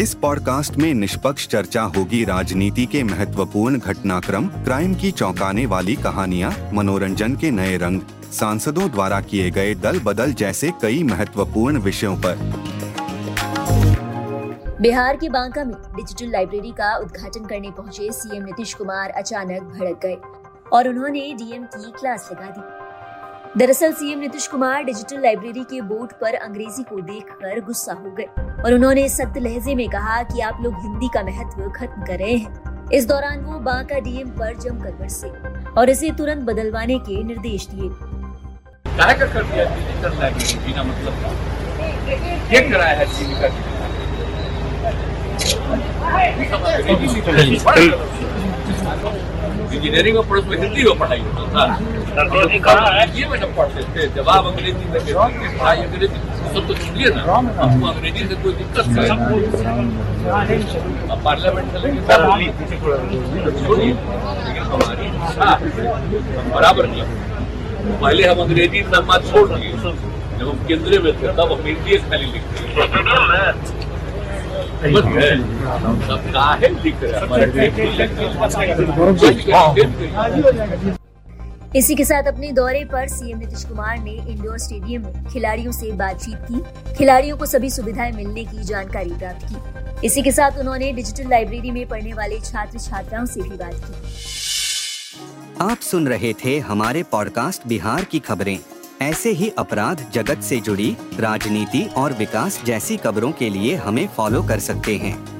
इस पॉडकास्ट में निष्पक्ष चर्चा होगी राजनीति के महत्वपूर्ण घटनाक्रम, क्राइम की चौंकाने वाली कहानियाँ, मनोरंजन के नए रंग, सांसदों द्वारा किए गए दल बदल जैसे कई महत्वपूर्ण विषयों पर। बिहार के बांका में डिजिटल लाइब्रेरी का उद्घाटन करने पहुँचे सीएम नीतीश कुमार अचानक भड़क गए और उन्होंने डीएम की क्लास लगा दी। दरअसल CM Nitish Kumar digital library के बोर्ड पर अंग्रेज़ी को देखकर गुस्सा हो गए और उन्होंने सख्त लहजे में कहा कि आप लोग हिंदी का महत्व खत्म कर। रहे हैं इस दौरान वो बांका डीएम पर जमकर बरसे और इसे तुरंत बदलवाने के निर्देश दिए। कर दिया डिजिटल लाइब्रेरी बिना मतलब ये कराया है चीनी इंजीनियरिंग में पढ़ो उसमें हिंदी में पढ़ाई होता था। अंग्रेज़ी में अंग्रेज़ी सब तो सुनिए ना आपको अंग्रेज़ी से कोई दिक्कत नहीं पार्लियामेंट में लेकिन हमारी बराबर नहीं पहले हम अंग्रेज़ी नरमा छोड़ दिए जब हम केंद्रीय में थे तब हम हिंदी खाली लिखते है लिख रहे इसी के साथ अपने दौरे पर सीएम नीतीश कुमार ने इंडोर स्टेडियम में खिलाड़ियों से बातचीत की। खिलाड़ियों को सभी सुविधाएँ मिलने की जानकारी प्राप्त की। इसी के साथ उन्होंने डिजिटल लाइब्रेरी में पढ़ने वाले छात्र छात्राओं से भी बात की। आप सुन रहे थे हमारे पॉडकास्ट बिहार की खबरें। ऐसे ही अपराध जगत से जुड़ी, राजनीति और विकास जैसी खबरों के लिए हमें फॉलो कर सकते हैं।